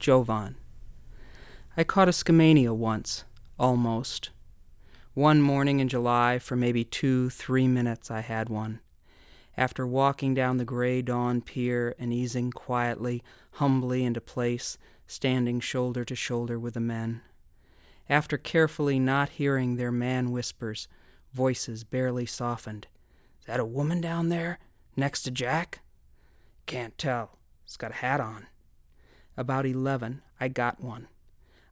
Jovan. I caught a Skamania once, almost. One morning in July, for maybe two, three minutes, I had one. After walking down the gray dawn pier and easing quietly, humbly into place, standing shoulder to shoulder with the men. After carefully not hearing their man whispers, voices barely softened. Is that a woman down there, next to Jack? Can't tell. He's got a hat on. About eleven, I got one.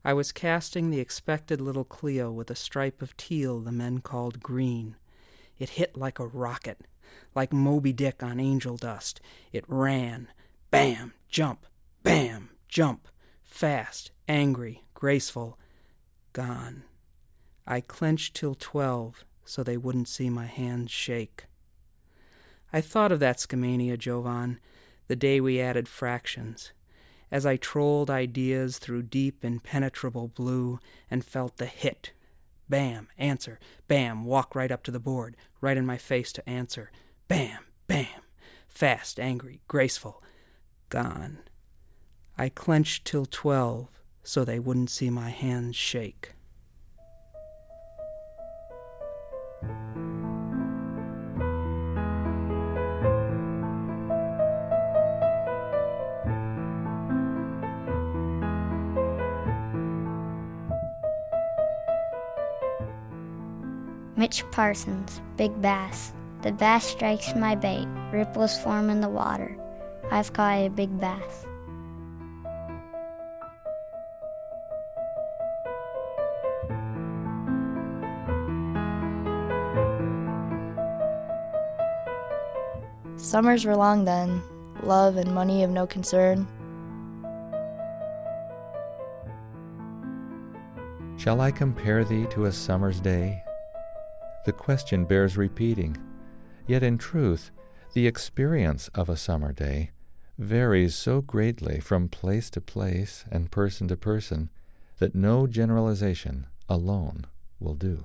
I was casting the expected little Cleo with a stripe of teal the men called green. It hit like a rocket, like Moby Dick on angel dust. It ran. Bam, jump, bam, jump. Fast, angry, graceful. Gone. I clenched till twelve so they wouldn't see my hands shake. I thought of that Skamania, Jovan, the day we added fractions as I trolled ideas through deep impenetrable blue and felt the hit. Bam, answer. Bam, walk right up to the board, right in my face to answer. Bam, bam. Fast, angry, graceful. Gone. I clenched till twelve so they wouldn't see my hands shake. Mitch Parsons, Big Bass. The bass strikes my bait, ripples form in the water. I've caught a big bass. Summers were long then, love and money of no concern. Shall I compare thee to a summer's day? The question bears repeating, yet in truth, the experience of a summer day varies so greatly from place to place and person to person that no generalization alone will do.